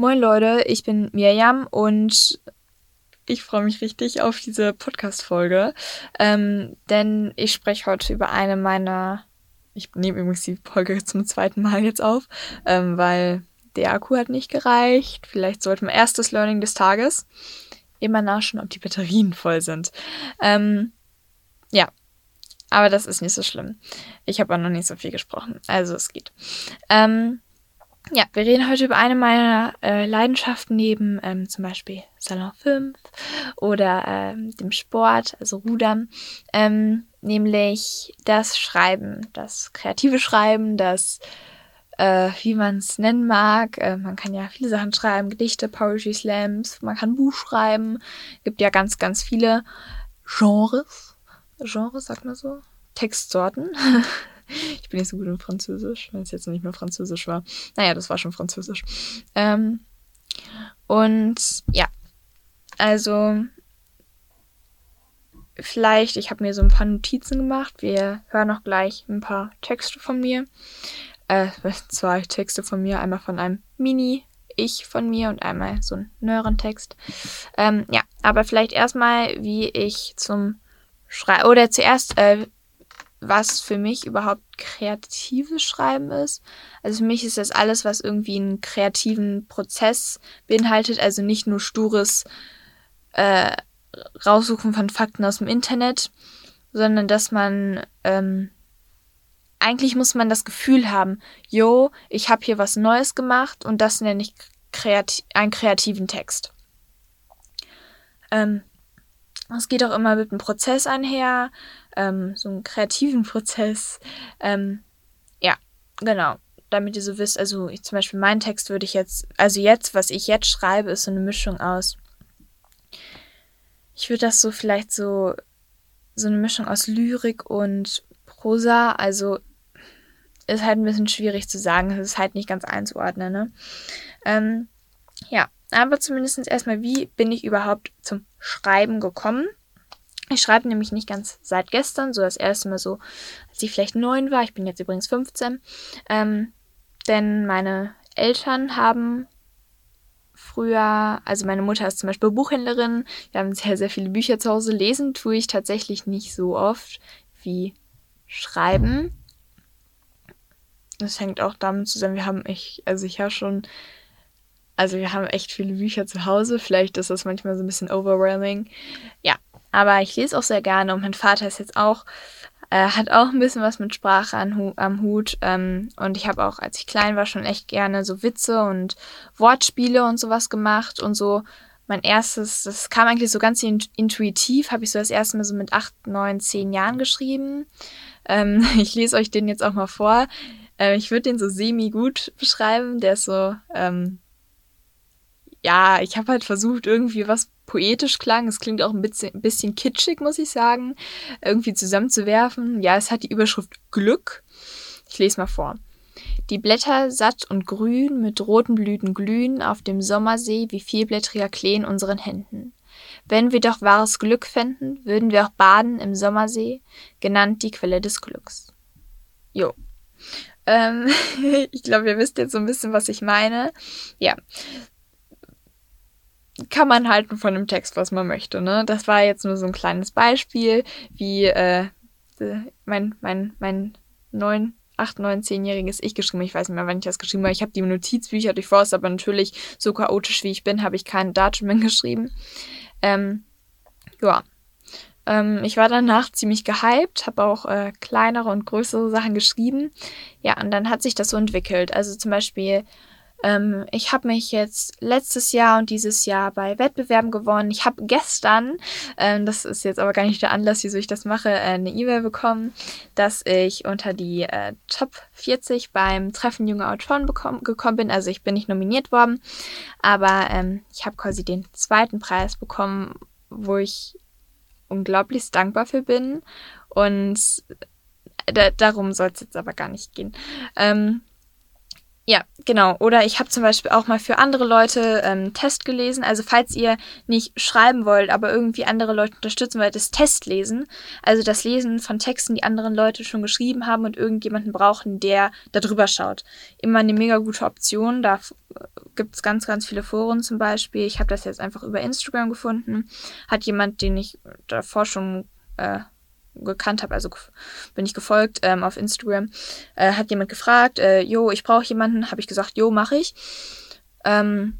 Moin Leute, ich bin Mirjam und ich freue mich richtig auf diese Podcast-Folge, ähm, denn ich spreche heute über eine meiner. Ich nehme übrigens die Folge zum zweiten Mal jetzt auf, ähm, weil der Akku hat nicht gereicht. Vielleicht sollte mein erstes Learning des Tages immer nachschauen, ob die Batterien voll sind. Ähm, ja, aber das ist nicht so schlimm. Ich habe auch noch nicht so viel gesprochen, also es geht. Ähm, ja, wir reden heute über eine meiner äh, Leidenschaften neben ähm, zum Beispiel Salon 5 oder ähm, dem Sport, also Rudern, ähm, nämlich das Schreiben, das kreative Schreiben, das, äh, wie man es nennen mag. Äh, man kann ja viele Sachen schreiben, Gedichte, Poetry Slams, man kann Buch schreiben, gibt ja ganz, ganz viele Genres. Genres, sagt man so? Textsorten. Ich bin nicht so gut in Französisch, weil es jetzt nicht mehr Französisch war. Naja, das war schon Französisch. Ähm, und ja, also vielleicht, ich habe mir so ein paar Notizen gemacht. Wir hören noch gleich ein paar Texte von mir. Äh, zwei Texte von mir, einmal von einem Mini ich von mir und einmal so einen neueren Text. Ähm, ja, aber vielleicht erstmal, wie ich zum Schreiben oder zuerst, äh, was für mich überhaupt kreatives Schreiben ist. Also für mich ist das alles, was irgendwie einen kreativen Prozess beinhaltet, also nicht nur stures äh, Raussuchen von Fakten aus dem Internet, sondern dass man ähm, eigentlich muss man das Gefühl haben, yo, ich habe hier was Neues gemacht und das nenne ich kreati einen kreativen Text. Ähm, es geht auch immer mit einem Prozess einher, ähm, so einen kreativen Prozess. Ähm, ja, genau. Damit ihr so wisst, also ich, zum Beispiel meinen Text würde ich jetzt, also jetzt, was ich jetzt schreibe, ist so eine Mischung aus. Ich würde das so vielleicht so, so eine Mischung aus Lyrik und Prosa, also ist halt ein bisschen schwierig zu sagen, es ist halt nicht ganz einzuordnen, ne? Ähm, ja, aber zumindest erstmal, wie bin ich überhaupt zum Schreiben gekommen? Ich schreibe nämlich nicht ganz seit gestern, so das erste Mal so, als ich vielleicht neun war. Ich bin jetzt übrigens 15. Ähm, denn meine Eltern haben früher, also meine Mutter ist zum Beispiel Buchhändlerin. Wir haben sehr, sehr viele Bücher zu Hause. Lesen tue ich tatsächlich nicht so oft wie schreiben. Das hängt auch damit zusammen, wir haben echt, also ich habe schon, also wir haben echt viele Bücher zu Hause. Vielleicht ist das manchmal so ein bisschen overwhelming. Ja, aber ich lese auch sehr gerne und mein Vater ist jetzt auch, äh, hat auch ein bisschen was mit Sprache an, am Hut. Ähm, und ich habe auch, als ich klein war, schon echt gerne so Witze und Wortspiele und sowas gemacht und so. Mein erstes, das kam eigentlich so ganz intuitiv, habe ich so das erste Mal so mit acht, neun, zehn Jahren geschrieben. Ähm, ich lese euch den jetzt auch mal vor. Äh, ich würde den so semi-gut beschreiben. Der ist so, ähm, ja, ich habe halt versucht, irgendwie was poetisch klang. Es klingt auch ein bisschen, ein bisschen kitschig, muss ich sagen, irgendwie zusammenzuwerfen. Ja, es hat die Überschrift Glück. Ich lese mal vor. Die Blätter satt und grün mit roten Blüten glühen auf dem Sommersee wie vielblättriger Klee in unseren Händen. Wenn wir doch wahres Glück fänden, würden wir auch baden im Sommersee, genannt die Quelle des Glücks. Jo. Ähm, ich glaube, ihr wisst jetzt so ein bisschen, was ich meine. Ja, kann man halten von dem Text, was man möchte. Ne? Das war jetzt nur so ein kleines Beispiel, wie äh, mein, mein, mein neun, acht, neun, zehnjähriges Ich geschrieben. Ich weiß nicht mehr, wann ich das geschrieben habe. Ich habe die Notizbücher durchforstet, aber natürlich, so chaotisch wie ich bin, habe ich kein Datum geschrieben. Ähm, ja. Ähm, ich war danach ziemlich gehypt, habe auch äh, kleinere und größere Sachen geschrieben. Ja, und dann hat sich das so entwickelt. Also zum Beispiel ähm, ich habe mich jetzt letztes Jahr und dieses Jahr bei Wettbewerben gewonnen. Ich habe gestern, ähm, das ist jetzt aber gar nicht der Anlass, wieso ich das mache, äh, eine E-Mail bekommen, dass ich unter die äh, Top 40 beim Treffen junger Autoren gekommen bin. Also ich bin nicht nominiert worden, aber ähm, ich habe quasi den zweiten Preis bekommen, wo ich unglaublich dankbar für bin. Und da, darum soll es jetzt aber gar nicht gehen. Ähm, ja, genau. Oder ich habe zum Beispiel auch mal für andere Leute ähm, Test gelesen. Also falls ihr nicht schreiben wollt, aber irgendwie andere Leute unterstützen wollt, das Testlesen. Also das Lesen von Texten, die andere Leute schon geschrieben haben und irgendjemanden brauchen, der da drüber schaut. Immer eine mega gute Option. Da gibt es ganz, ganz viele Foren zum Beispiel. Ich habe das jetzt einfach über Instagram gefunden. Hat jemand, den ich davor schon äh, gekannt habe, also bin ich gefolgt ähm, auf Instagram, äh, hat jemand gefragt, äh, jo, ich brauche jemanden, habe ich gesagt, jo, mache ich. Ähm,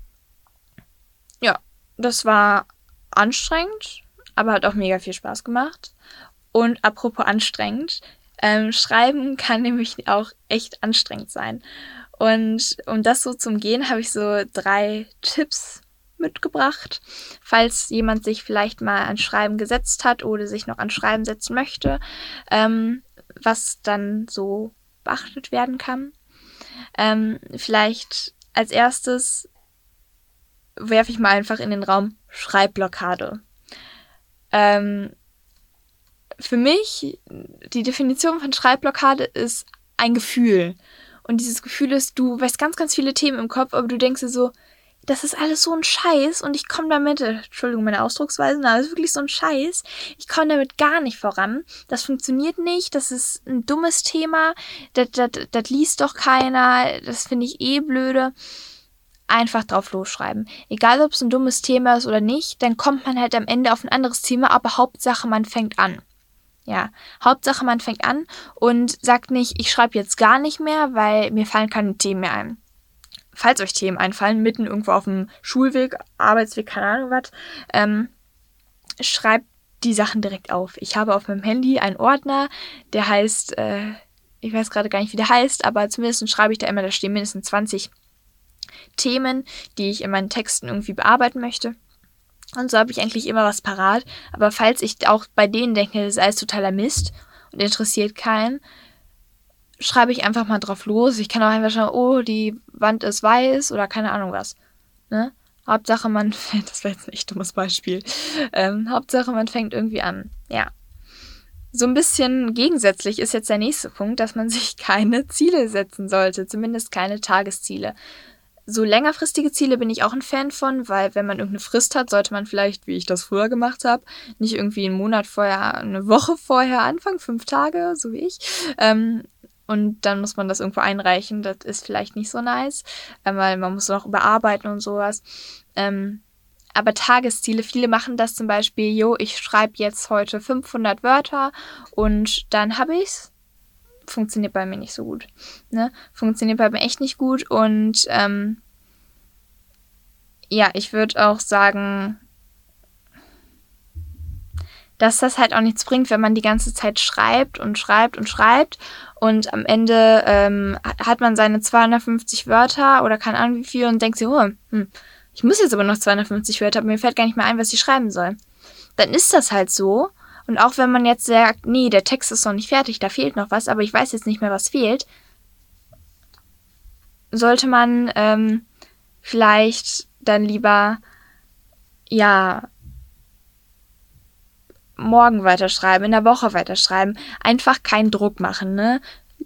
ja, das war anstrengend, aber hat auch mega viel Spaß gemacht. Und apropos anstrengend, ähm, Schreiben kann nämlich auch echt anstrengend sein. Und um das so zu umgehen, habe ich so drei Tipps mitgebracht, falls jemand sich vielleicht mal an Schreiben gesetzt hat oder sich noch an Schreiben setzen möchte, ähm, was dann so beachtet werden kann. Ähm, vielleicht als erstes werfe ich mal einfach in den Raum Schreibblockade. Ähm, für mich, die Definition von Schreibblockade ist ein Gefühl. Und dieses Gefühl ist, du weißt ganz, ganz viele Themen im Kopf, aber du denkst dir so, das ist alles so ein Scheiß und ich komme damit, Entschuldigung, meine Ausdrucksweise, aber das ist wirklich so ein Scheiß. Ich komme damit gar nicht voran. Das funktioniert nicht, das ist ein dummes Thema, das, das, das liest doch keiner, das finde ich eh blöde. Einfach drauf losschreiben. Egal, ob es ein dummes Thema ist oder nicht, dann kommt man halt am Ende auf ein anderes Thema, aber Hauptsache, man fängt an. Ja, Hauptsache, man fängt an und sagt nicht, ich schreibe jetzt gar nicht mehr, weil mir fallen keine Themen mehr ein falls euch Themen einfallen, mitten irgendwo auf dem Schulweg, Arbeitsweg, keine Ahnung was, ähm, schreibt die Sachen direkt auf. Ich habe auf meinem Handy einen Ordner, der heißt, äh, ich weiß gerade gar nicht, wie der heißt, aber zumindest schreibe ich da immer, da stehen mindestens 20 Themen, die ich in meinen Texten irgendwie bearbeiten möchte. Und so habe ich eigentlich immer was parat. Aber falls ich auch bei denen denke, das ist alles totaler Mist und interessiert keinen, schreibe ich einfach mal drauf los. Ich kann auch einfach schauen, oh, die Wand ist weiß oder keine Ahnung was. Ne? Hauptsache man, das wäre jetzt ein echt dummes Beispiel. Ähm, Hauptsache man fängt irgendwie an. Ja. So ein bisschen gegensätzlich ist jetzt der nächste Punkt, dass man sich keine Ziele setzen sollte, zumindest keine Tagesziele. So längerfristige Ziele bin ich auch ein Fan von, weil wenn man irgendeine Frist hat, sollte man vielleicht, wie ich das früher gemacht habe, nicht irgendwie einen Monat vorher, eine Woche vorher anfangen, fünf Tage, so wie ich, ähm, und dann muss man das irgendwo einreichen. Das ist vielleicht nicht so nice, äh, weil man muss noch überarbeiten und sowas. Ähm, aber Tagesziele, viele machen das zum Beispiel, jo, ich schreibe jetzt heute 500 Wörter und dann habe ich's. Funktioniert bei mir nicht so gut. Ne? Funktioniert bei mir echt nicht gut und ähm, ja, ich würde auch sagen, dass das halt auch nichts bringt, wenn man die ganze Zeit schreibt und schreibt und schreibt und am Ende ähm, hat man seine 250 Wörter oder keine Ahnung wie viel und denkt sich, oh, hm, ich muss jetzt aber noch 250 Wörter, aber mir fällt gar nicht mehr ein, was ich schreiben soll. Dann ist das halt so. Und auch wenn man jetzt sagt, nee, der Text ist noch nicht fertig, da fehlt noch was, aber ich weiß jetzt nicht mehr, was fehlt, sollte man ähm, vielleicht dann lieber ja morgen weiterschreiben, in der Woche weiterschreiben. Einfach keinen Druck machen, ne?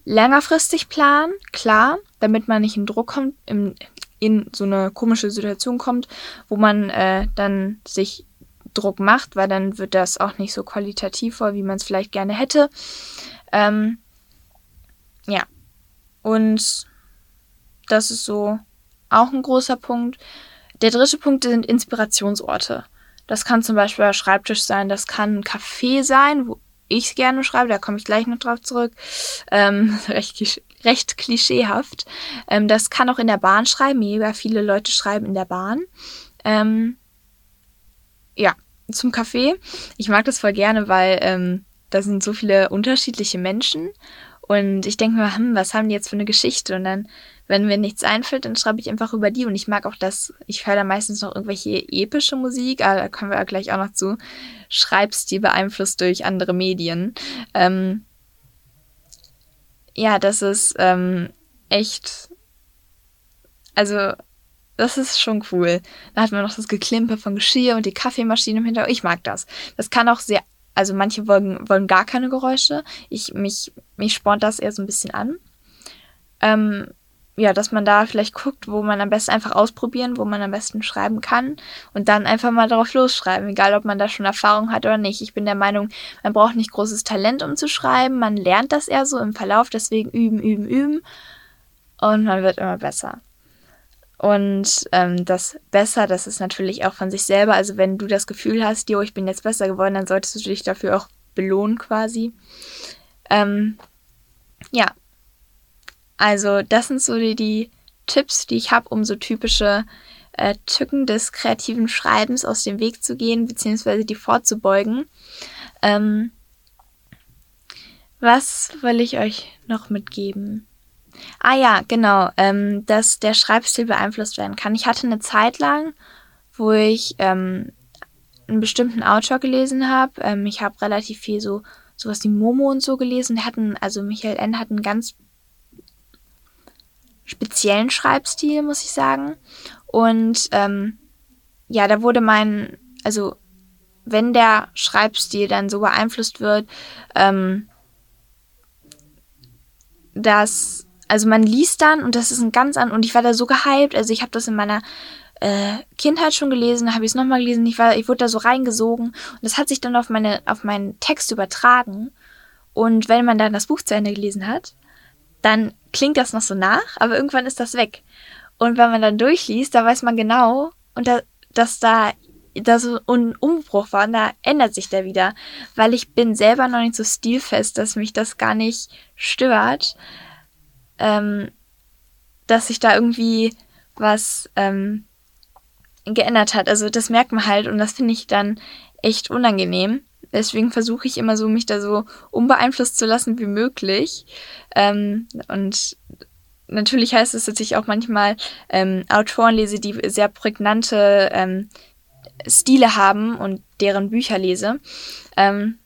Längerfristig planen, klar, damit man nicht in Druck kommt, in, in so eine komische Situation kommt, wo man äh, dann sich Druck macht, weil dann wird das auch nicht so qualitativ vor, wie man es vielleicht gerne hätte. Ähm, ja. Und das ist so auch ein großer Punkt. Der dritte Punkt sind Inspirationsorte. Das kann zum Beispiel ein Schreibtisch sein, das kann ein Café sein, wo ich gerne schreibe, da komme ich gleich noch drauf zurück. Ähm, recht, recht klischeehaft. Ähm, das kann auch in der Bahn schreiben. Mega viele Leute schreiben in der Bahn. Ähm, ja, zum Café. Ich mag das voll gerne, weil ähm, da sind so viele unterschiedliche Menschen. Und ich denke mir, hm, was haben die jetzt für eine Geschichte? Und dann wenn mir nichts einfällt, dann schreibe ich einfach über die. Und ich mag auch das, ich höre da meistens noch irgendwelche epische Musik, aber da kommen wir ja gleich auch noch zu. Schreibstil beeinflusst durch andere Medien. Ähm, ja, das ist ähm, echt. Also, das ist schon cool. Da hat man noch das Geklimper von Geschirr und die Kaffeemaschine im Hintergrund. Ich mag das. Das kann auch sehr. Also, manche wollen, wollen gar keine Geräusche. Ich, mich, mich spornt das eher so ein bisschen an. Ähm, ja, dass man da vielleicht guckt, wo man am besten einfach ausprobieren, wo man am besten schreiben kann und dann einfach mal drauf losschreiben, egal ob man da schon Erfahrung hat oder nicht. Ich bin der Meinung, man braucht nicht großes Talent, um zu schreiben, man lernt das eher so im Verlauf, deswegen üben, üben, üben und man wird immer besser. Und ähm, das besser, das ist natürlich auch von sich selber. Also wenn du das Gefühl hast, jo, ich bin jetzt besser geworden, dann solltest du dich dafür auch belohnen quasi. Ähm, ja, also das sind so die, die Tipps, die ich habe, um so typische äh, Tücken des kreativen Schreibens aus dem Weg zu gehen, beziehungsweise die vorzubeugen. Ähm, was will ich euch noch mitgeben? Ah ja, genau, ähm, dass der Schreibstil beeinflusst werden kann. Ich hatte eine Zeit lang, wo ich ähm, einen bestimmten Autor gelesen habe. Ähm, ich habe relativ viel so sowas wie Momo und so gelesen. Hatten, also Michael N. hat einen ganz speziellen Schreibstil, muss ich sagen. Und ähm, ja, da wurde mein, also wenn der Schreibstil dann so beeinflusst wird, ähm, dass, also man liest dann und das ist ein ganz an und ich war da so gehypt, also ich habe das in meiner äh, Kindheit schon gelesen, habe ich es nochmal gelesen, ich war, ich wurde da so reingesogen und das hat sich dann auf meine, auf meinen Text übertragen. Und wenn man dann das Buch zu Ende gelesen hat, dann klingt das noch so nach, aber irgendwann ist das weg. Und wenn man dann durchliest, da weiß man genau, und da, dass da da so ein Umbruch war, und da ändert sich der wieder, weil ich bin selber noch nicht so stilfest, dass mich das gar nicht stört, ähm, dass sich da irgendwie was ähm, geändert hat. Also das merkt man halt und das finde ich dann echt unangenehm. Deswegen versuche ich immer so, mich da so unbeeinflusst zu lassen wie möglich. Ähm, und natürlich heißt es, dass ich auch manchmal ähm, Autoren lese, die sehr prägnante ähm, Stile haben und deren Bücher lese. Ähm,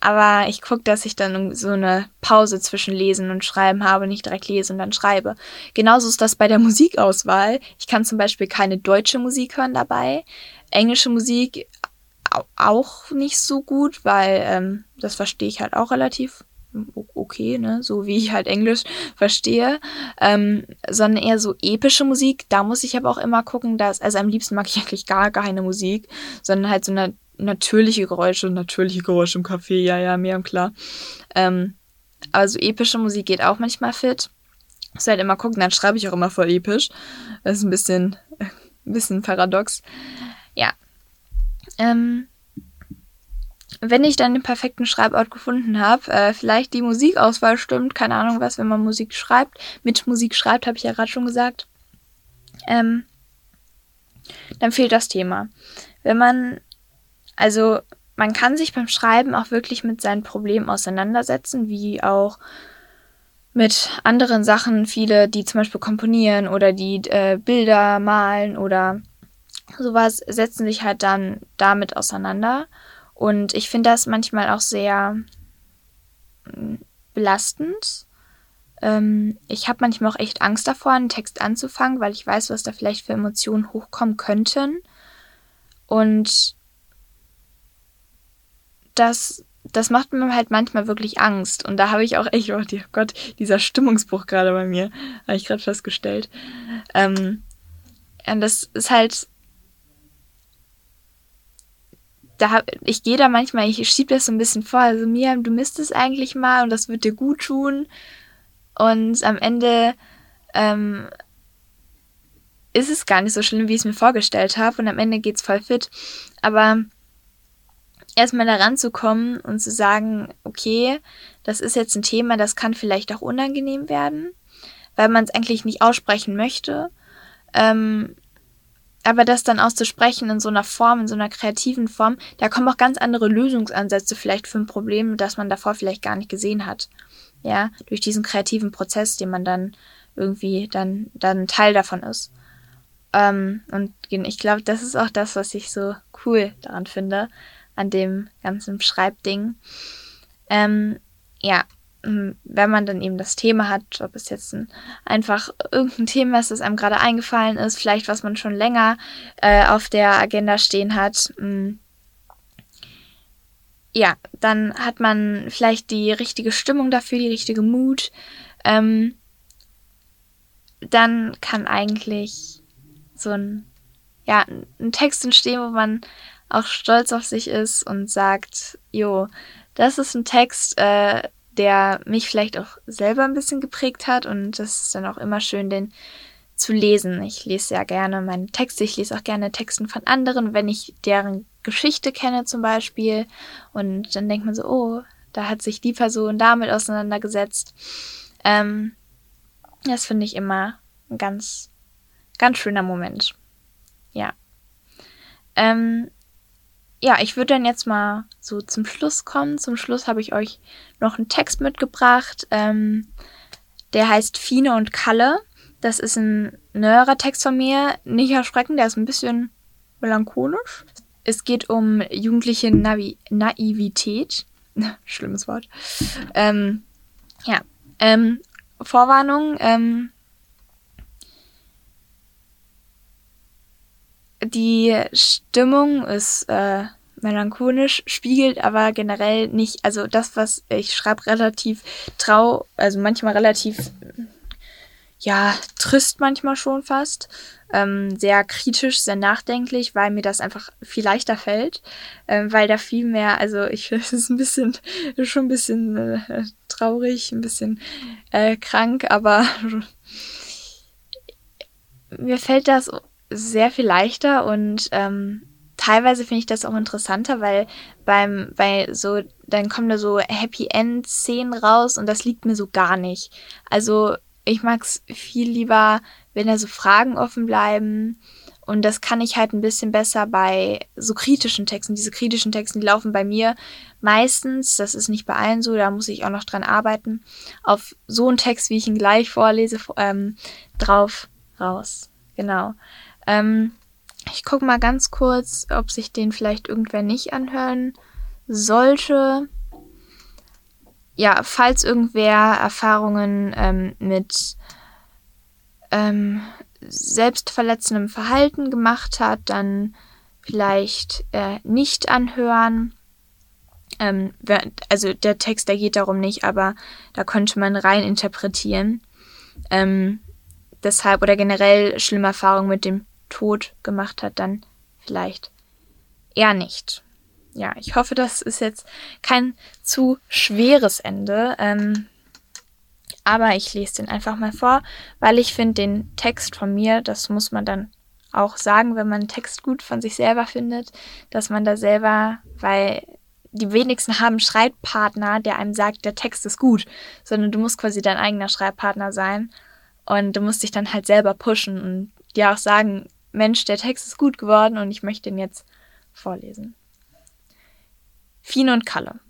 aber ich gucke, dass ich dann so eine Pause zwischen Lesen und Schreiben habe, nicht direkt lese und dann schreibe. Genauso ist das bei der Musikauswahl. Ich kann zum Beispiel keine deutsche Musik hören dabei. Englische Musik auch nicht so gut, weil ähm, das verstehe ich halt auch relativ okay, ne, so wie ich halt Englisch verstehe, ähm, sondern eher so epische Musik. Da muss ich aber auch immer gucken, dass, also am liebsten mag ich eigentlich gar keine Musik, sondern halt so eine natürliche Geräusche, natürliche Geräusche im Café, ja, ja, mir klar. Ähm, aber so epische Musik geht auch manchmal fit. Muss halt immer gucken, dann schreibe ich auch immer voll episch. Das ist ein bisschen, ein bisschen paradox. Ja, ähm, wenn ich dann den perfekten Schreibort gefunden habe, äh, vielleicht die Musikauswahl stimmt, keine Ahnung was, wenn man Musik schreibt, mit Musik schreibt, habe ich ja gerade schon gesagt, ähm, dann fehlt das Thema. Wenn man, also man kann sich beim Schreiben auch wirklich mit seinen Problemen auseinandersetzen, wie auch mit anderen Sachen, viele, die zum Beispiel komponieren oder die äh, Bilder malen oder sowas setzen sich halt dann damit auseinander. Und ich finde das manchmal auch sehr hm, belastend. Ähm, ich habe manchmal auch echt Angst davor, einen Text anzufangen, weil ich weiß, was da vielleicht für Emotionen hochkommen könnten. Und das, das macht mir halt manchmal wirklich Angst. Und da habe ich auch echt, oh Gott, dieser Stimmungsbruch gerade bei mir, habe ich gerade festgestellt. Ähm, und das ist halt da ich gehe da manchmal, ich schiebe das so ein bisschen vor, also Mia, du misst es eigentlich mal und das wird dir gut tun. Und am Ende ähm, ist es gar nicht so schlimm, wie ich es mir vorgestellt habe. Und am Ende geht es voll fit. Aber erstmal da ranzukommen und zu sagen, okay, das ist jetzt ein Thema, das kann vielleicht auch unangenehm werden, weil man es eigentlich nicht aussprechen möchte. Ähm, aber das dann auszusprechen in so einer Form, in so einer kreativen Form, da kommen auch ganz andere Lösungsansätze vielleicht für ein Problem, das man davor vielleicht gar nicht gesehen hat. Ja, durch diesen kreativen Prozess, den man dann irgendwie dann, dann Teil davon ist. Ähm, und ich glaube, das ist auch das, was ich so cool daran finde, an dem ganzen Schreibding. Ähm, ja, wenn man dann eben das Thema hat, ob es jetzt ein, einfach irgendein Thema ist, das einem gerade eingefallen ist, vielleicht was man schon länger äh, auf der Agenda stehen hat, mh, mm, ja, dann hat man vielleicht die richtige Stimmung dafür, die richtige Mut. Ähm, dann kann eigentlich so ein, ja, ein Text entstehen, wo man auch stolz auf sich ist und sagt, jo, das ist ein Text, äh, der mich vielleicht auch selber ein bisschen geprägt hat und das ist dann auch immer schön, den zu lesen. Ich lese sehr gerne meine Texte, ich lese auch gerne Texten von anderen, wenn ich deren Geschichte kenne zum Beispiel und dann denkt man so, oh, da hat sich die Person damit auseinandergesetzt. Ähm, das finde ich immer ein ganz, ganz schöner Moment. Ja. Ähm, ja, ich würde dann jetzt mal so zum Schluss kommen. Zum Schluss habe ich euch noch einen Text mitgebracht. Ähm, der heißt Fine und Kalle. Das ist ein neuerer Text von mir. Nicht erschrecken, der ist ein bisschen melancholisch. Es geht um jugendliche Navi Naivität. Schlimmes Wort. Ähm, ja. Ähm, Vorwarnung. Die Stimmung ist äh, melancholisch, spiegelt aber generell nicht, also das, was ich schreibe, relativ trau, also manchmal relativ, ja, trist manchmal schon fast, ähm, sehr kritisch, sehr nachdenklich, weil mir das einfach viel leichter fällt, ähm, weil da viel mehr, also ich finde es ein bisschen, schon ein bisschen äh, traurig, ein bisschen äh, krank, aber mir fällt das sehr viel leichter und ähm, teilweise finde ich das auch interessanter, weil beim, bei so, dann kommen da so Happy End Szenen raus und das liegt mir so gar nicht. Also ich mag es viel lieber, wenn da so Fragen offen bleiben. Und das kann ich halt ein bisschen besser bei so kritischen Texten. Diese kritischen Texten, die laufen bei mir meistens, das ist nicht bei allen so, da muss ich auch noch dran arbeiten, auf so einen Text, wie ich ihn gleich vorlese, ähm, drauf raus. Genau. Ähm, ich gucke mal ganz kurz, ob sich den vielleicht irgendwer nicht anhören sollte. Ja, falls irgendwer Erfahrungen ähm, mit ähm, selbstverletzendem Verhalten gemacht hat, dann vielleicht äh, nicht anhören. Ähm, also der Text, der geht darum nicht, aber da könnte man rein interpretieren. Ähm, deshalb oder generell schlimme Erfahrungen mit dem Tod gemacht hat, dann vielleicht eher nicht. Ja, ich hoffe, das ist jetzt kein zu schweres Ende. Ähm, aber ich lese den einfach mal vor, weil ich finde den Text von mir, das muss man dann auch sagen, wenn man einen Text gut von sich selber findet, dass man da selber, weil die wenigsten haben Schreibpartner, der einem sagt, der Text ist gut, sondern du musst quasi dein eigener Schreibpartner sein und du musst dich dann halt selber pushen und dir auch sagen, Mensch, der Text ist gut geworden und ich möchte ihn jetzt vorlesen. Fine und Kalle.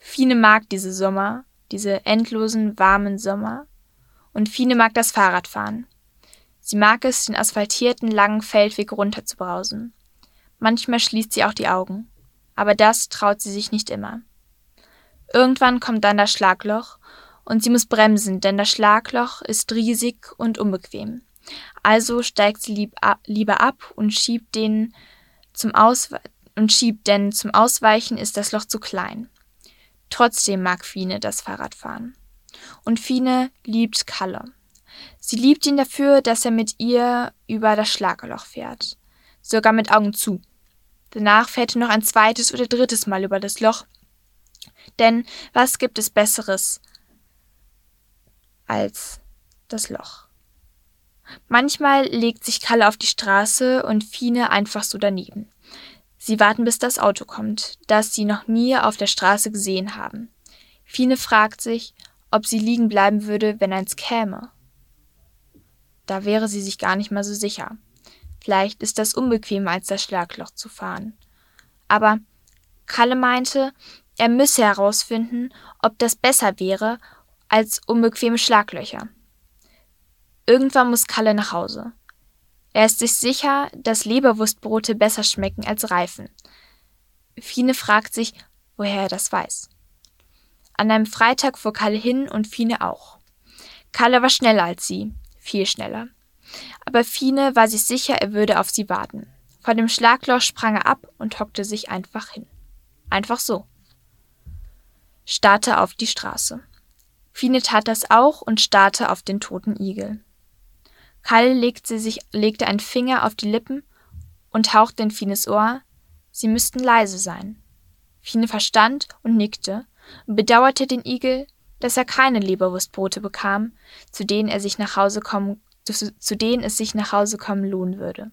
Fine mag diese Sommer, diese endlosen, warmen Sommer. Und Fine mag das Fahrradfahren. Sie mag es, den asphaltierten, langen Feldweg runter zu brausen. Manchmal schließt sie auch die Augen. Aber das traut sie sich nicht immer. Irgendwann kommt dann das Schlagloch und sie muss bremsen, denn das Schlagloch ist riesig und unbequem. Also steigt sie lieb, lieber ab und schiebt den zum Auswe und schiebt, denn zum Ausweichen ist das Loch zu klein. Trotzdem mag Fine das Fahrradfahren. Und Fine liebt Kalle. Sie liebt ihn dafür, dass er mit ihr über das Schlagloch fährt. Sogar mit Augen zu. Danach fährt er noch ein zweites oder drittes Mal über das Loch. Denn was gibt es Besseres als das Loch? Manchmal legt sich Kalle auf die Straße und Fine einfach so daneben. Sie warten, bis das Auto kommt, das sie noch nie auf der Straße gesehen haben. Fine fragt sich, ob sie liegen bleiben würde, wenn eins käme. Da wäre sie sich gar nicht mal so sicher. Vielleicht ist das unbequemer, als das Schlagloch zu fahren. Aber Kalle meinte, er müsse herausfinden, ob das besser wäre als unbequeme Schlaglöcher. Irgendwann muss Kalle nach Hause. Er ist sich sicher, dass Leberwurstbrote besser schmecken als Reifen. Fine fragt sich, woher er das weiß. An einem Freitag fuhr Kalle hin und Fine auch. Kalle war schneller als sie, viel schneller. Aber Fine war sich sicher, er würde auf sie warten. Vor dem Schlagloch sprang er ab und hockte sich einfach hin. Einfach so. Starrte auf die Straße. Fine tat das auch und starrte auf den toten Igel. Kalle legte, sich, legte einen Finger auf die Lippen und hauchte in Fines Ohr, sie müssten leise sein. Fine verstand und nickte und bedauerte den Igel, dass er keine Leberwurstbrote bekam, zu denen er sich nach Hause kommen, zu, zu denen es sich nach Hause kommen lohnen würde.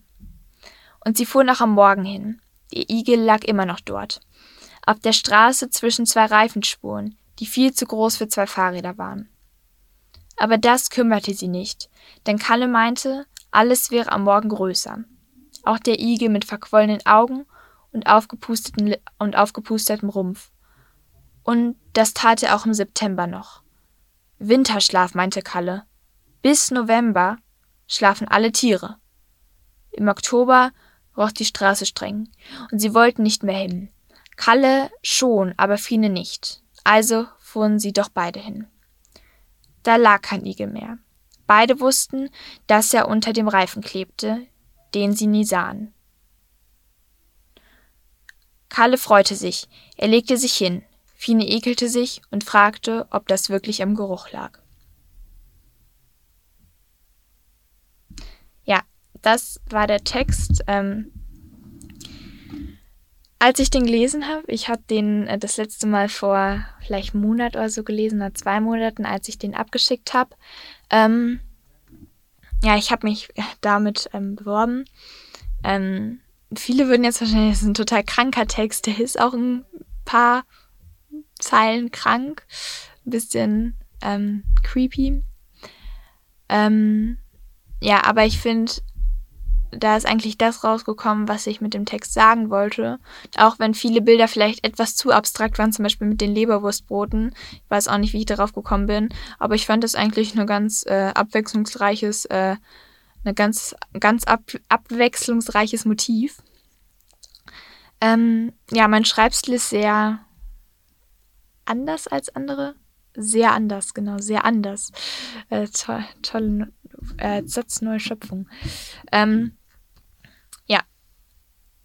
Und sie fuhr noch am Morgen hin. Der Igel lag immer noch dort. Auf der Straße zwischen zwei Reifenspuren, die viel zu groß für zwei Fahrräder waren. Aber das kümmerte sie nicht, denn Kalle meinte, alles wäre am Morgen größer. Auch der Igel mit verquollenen Augen und, aufgepusteten, und aufgepustetem Rumpf. Und das tat er auch im September noch. Winterschlaf, meinte Kalle. Bis November schlafen alle Tiere. Im Oktober roch die Straße streng, und sie wollten nicht mehr hin. Kalle schon, aber Fine nicht. Also fuhren sie doch beide hin. Da lag kein Igel mehr. Beide wussten, dass er unter dem Reifen klebte, den sie nie sahen. Kalle freute sich, er legte sich hin, Fine ekelte sich und fragte, ob das wirklich am Geruch lag. Ja, das war der Text. Ähm, als ich den gelesen habe, ich habe den äh, das letzte Mal vor vielleicht einem Monat oder so gelesen, oder zwei Monaten, als ich den abgeschickt habe. Ähm, ja, ich habe mich damit ähm, beworben. Ähm, viele würden jetzt wahrscheinlich, das ist ein total kranker Text, der ist auch ein paar Zeilen krank, ein bisschen ähm, creepy. Ähm, ja, aber ich finde, da ist eigentlich das rausgekommen, was ich mit dem Text sagen wollte. Auch wenn viele Bilder vielleicht etwas zu abstrakt waren, zum Beispiel mit den Leberwurstbroten. Ich weiß auch nicht, wie ich darauf gekommen bin, aber ich fand das eigentlich ein ganz äh, abwechslungsreiches, äh, eine ganz, ganz ab, abwechslungsreiches Motiv. Ähm, ja, mein Schreibstil ist sehr anders als andere. Sehr anders, genau, sehr anders. Äh, to tolle äh, Satz, neue Schöpfung. Ähm,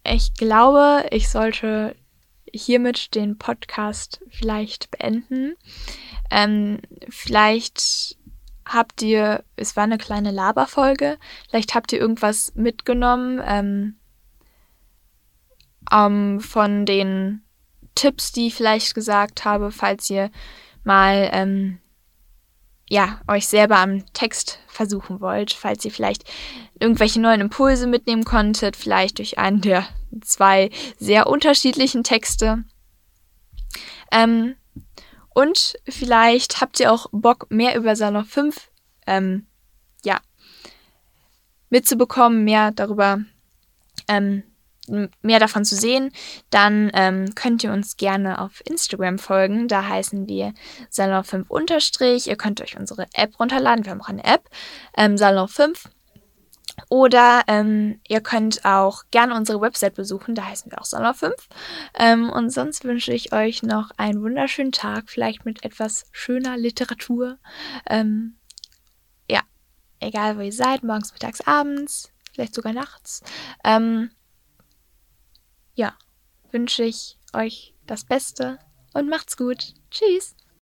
ich glaube, ich sollte hiermit den Podcast vielleicht beenden. Ähm, vielleicht habt ihr, es war eine kleine Laberfolge, vielleicht habt ihr irgendwas mitgenommen ähm, ähm, von den Tipps, die ich vielleicht gesagt habe, falls ihr mal ähm, ja, euch selber am Text versuchen wollt, falls ihr vielleicht irgendwelche neuen Impulse mitnehmen konntet, vielleicht durch einen der zwei sehr unterschiedlichen Texte. Ähm, und vielleicht habt ihr auch Bock, mehr über Salon 5 ähm, ja, mitzubekommen, mehr darüber ähm, mehr davon zu sehen, dann ähm, könnt ihr uns gerne auf Instagram folgen. Da heißen wir Salon 5 unterstrich. Ihr könnt euch unsere App runterladen. Wir haben auch eine App, ähm, Salon 5. Oder ähm, ihr könnt auch gerne unsere Website besuchen, da heißen wir auch Salon 5. Ähm, und sonst wünsche ich euch noch einen wunderschönen Tag, vielleicht mit etwas schöner Literatur. Ähm, ja, egal wo ihr seid, morgens, mittags, abends, vielleicht sogar nachts. Ähm, ja, wünsche ich euch das Beste und macht's gut. Tschüss.